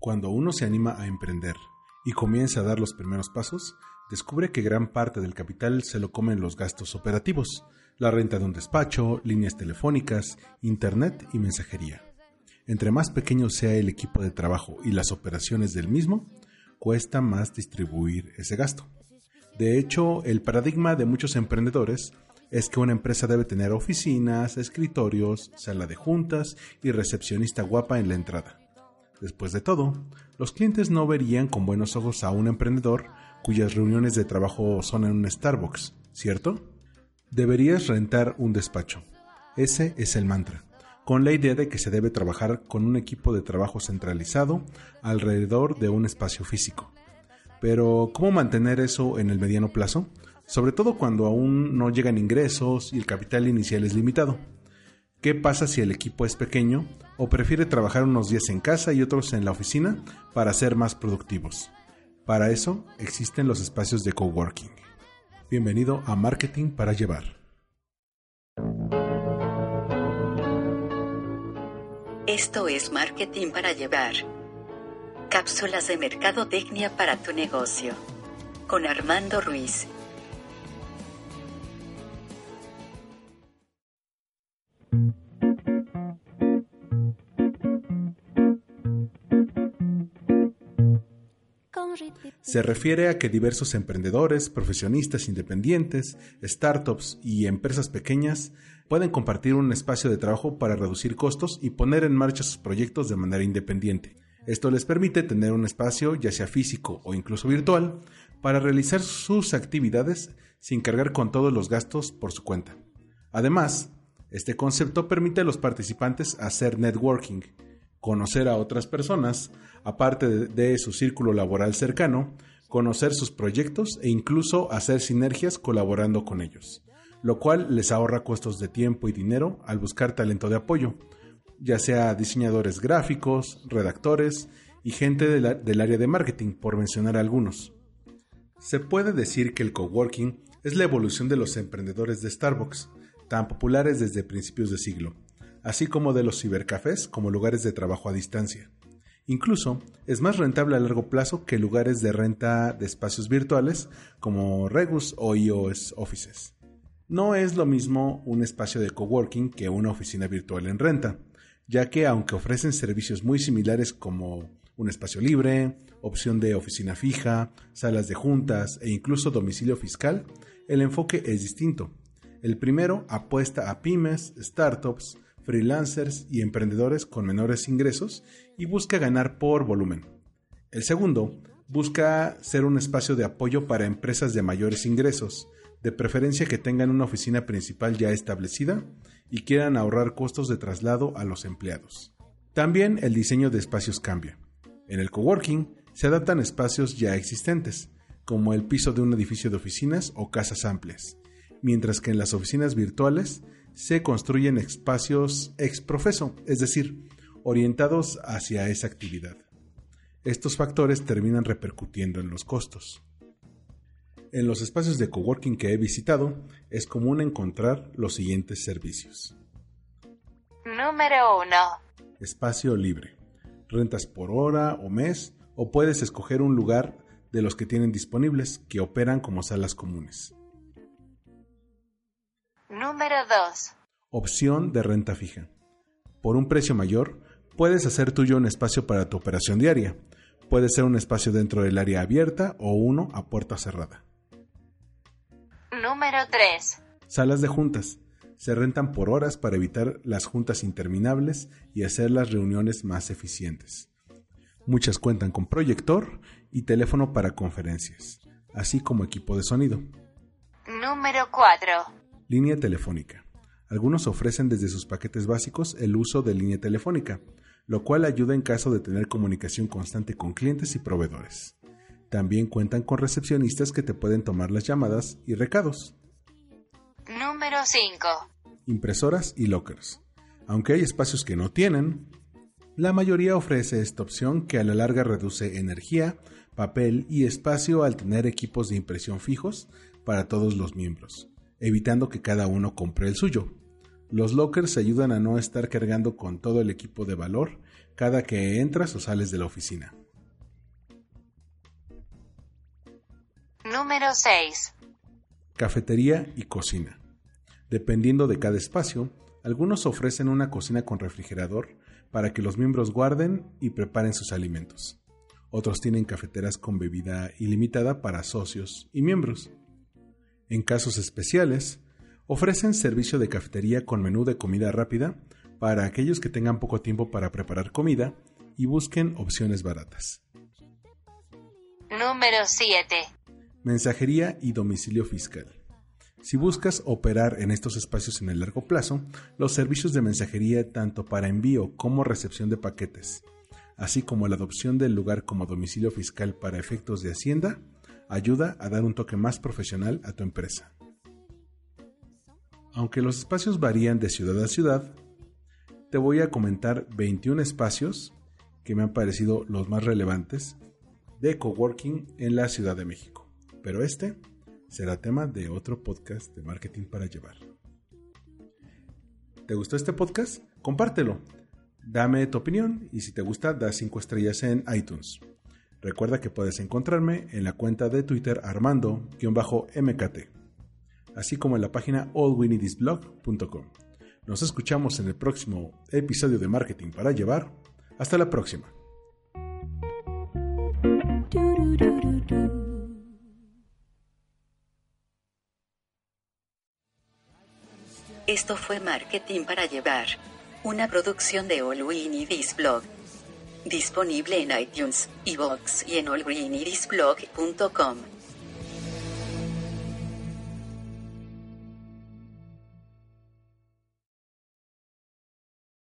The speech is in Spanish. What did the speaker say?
Cuando uno se anima a emprender y comienza a dar los primeros pasos, descubre que gran parte del capital se lo comen los gastos operativos, la renta de un despacho, líneas telefónicas, internet y mensajería. Entre más pequeño sea el equipo de trabajo y las operaciones del mismo, cuesta más distribuir ese gasto. De hecho, el paradigma de muchos emprendedores es que una empresa debe tener oficinas, escritorios, sala de juntas y recepcionista guapa en la entrada. Después de todo, los clientes no verían con buenos ojos a un emprendedor cuyas reuniones de trabajo son en un Starbucks, ¿cierto? Deberías rentar un despacho. Ese es el mantra, con la idea de que se debe trabajar con un equipo de trabajo centralizado alrededor de un espacio físico. Pero, ¿cómo mantener eso en el mediano plazo? Sobre todo cuando aún no llegan ingresos y el capital inicial es limitado. ¿Qué pasa si el equipo es pequeño o prefiere trabajar unos días en casa y otros en la oficina para ser más productivos? Para eso existen los espacios de coworking. Bienvenido a Marketing para Llevar. Esto es Marketing para Llevar. Cápsulas de mercadotecnia para tu negocio. Con Armando Ruiz. Se refiere a que diversos emprendedores, profesionistas independientes, startups y empresas pequeñas pueden compartir un espacio de trabajo para reducir costos y poner en marcha sus proyectos de manera independiente. Esto les permite tener un espacio, ya sea físico o incluso virtual, para realizar sus actividades sin cargar con todos los gastos por su cuenta. Además, este concepto permite a los participantes hacer networking, conocer a otras personas, aparte de, su círculo laboral cercano, conocer sus proyectos e incluso hacer sinergias colaborando con ellos, lo cual les ahorra costos de tiempo y dinero al buscar talento de apoyo, ya sea diseñadores gráficos, redactores y gente del área de marketing, por mencionar algunos. Se puede decir que el coworking es la evolución de los emprendedores de Starbucks, tan populares desde principios de siglo, así como de los cibercafés como lugares de trabajo a distancia. Incluso es más rentable a largo plazo que lugares de renta de espacios virtuales como Regus o iOS Offices. No es lo mismo un espacio de coworking que una oficina virtual en renta, ya que aunque ofrecen servicios muy similares como un espacio libre, opción de oficina fija, salas de juntas e incluso domicilio fiscal, el enfoque es distinto. El primero apuesta a pymes, startups, freelancers y emprendedores con menores ingresos y busca ganar por volumen. El segundo busca ser un espacio de apoyo para empresas de mayores ingresos, de preferencia que tengan una oficina principal ya establecida y quieran ahorrar costos de traslado a los empleados. También el diseño de espacios cambia. En el coworking se adaptan espacios ya existentes, como el piso de un edificio de oficinas o casas amplias, mientras que en las oficinas virtuales se construyen espacios ex profeso, es decir, orientados hacia esa actividad. Estos factores terminan repercutiendo en los costos. En los espacios de coworking que he visitado, es común encontrar los siguientes servicios. Número 1. Espacio libre. Rentas por hora o mes o puedes escoger un lugar de los que tienen disponibles que operan como salas comunes. Número 2. Opción de renta fija. Por un precio mayor, puedes hacer tuyo un espacio para tu operación diaria. Puede ser un espacio dentro del área abierta o uno a puerta cerrada. Número 3. Salas de juntas. Se rentan por horas para evitar las juntas interminables y hacer las reuniones más eficientes. Muchas cuentan con proyector y teléfono para conferencias, así como equipo de sonido. Número 4 línea telefónica. Algunos ofrecen desde sus paquetes básicos el uso de línea telefónica, lo cual ayuda en caso de tener comunicación constante con clientes y proveedores. También cuentan con recepcionistas que te pueden tomar las llamadas y recados. Número 5. Impresoras y lockers. Aunque hay espacios que no tienen, la mayoría ofrece esta opción que a la larga reduce energía, papel y espacio al tener equipos de impresión fijos para todos los miembros, evitando que cada uno compre el suyo. Los lockers ayudan a no estar cargando con todo el equipo de valor cada que entras o sales de la oficina. Número 6. Cafetería y cocina. Dependiendo de cada espacio, algunos ofrecen una cocina con refrigerador para que los miembros guarden y preparen sus alimentos. Otros tienen cafeteras con bebida ilimitada para socios y miembros. En casos especiales, ofrecen servicio de cafetería con menú de comida rápida para aquellos que tengan poco tiempo para preparar comida y busquen opciones baratas. Número 7. Mensajería y domicilio fiscal. Si buscas operar en estos espacios en el largo plazo, los servicios de mensajería tanto para envío como recepción de paquetes, así como la adopción del lugar como domicilio fiscal para efectos de Hacienda, ayuda a dar un toque más profesional a tu empresa. Aunque los espacios varían de ciudad a ciudad, te voy a comentar 21 espacios que me han parecido los más relevantes de coworking en la Ciudad de México. Pero este será tema de otro podcast de marketing para llevar. ¿Te gustó este podcast? Compártelo. Dame tu opinión y si te gusta, da 5 estrellas en iTunes. Recuerda que puedes encontrarme en la cuenta de Twitter armando-mkt, así como en la página allwinidisblog.com. Nos escuchamos en el próximo episodio de Marketing para Llevar. Hasta la próxima. Esto fue Marketing para Llevar, una producción de All. Disponible en iTunes, iVoox y en allgreenidisblog.com.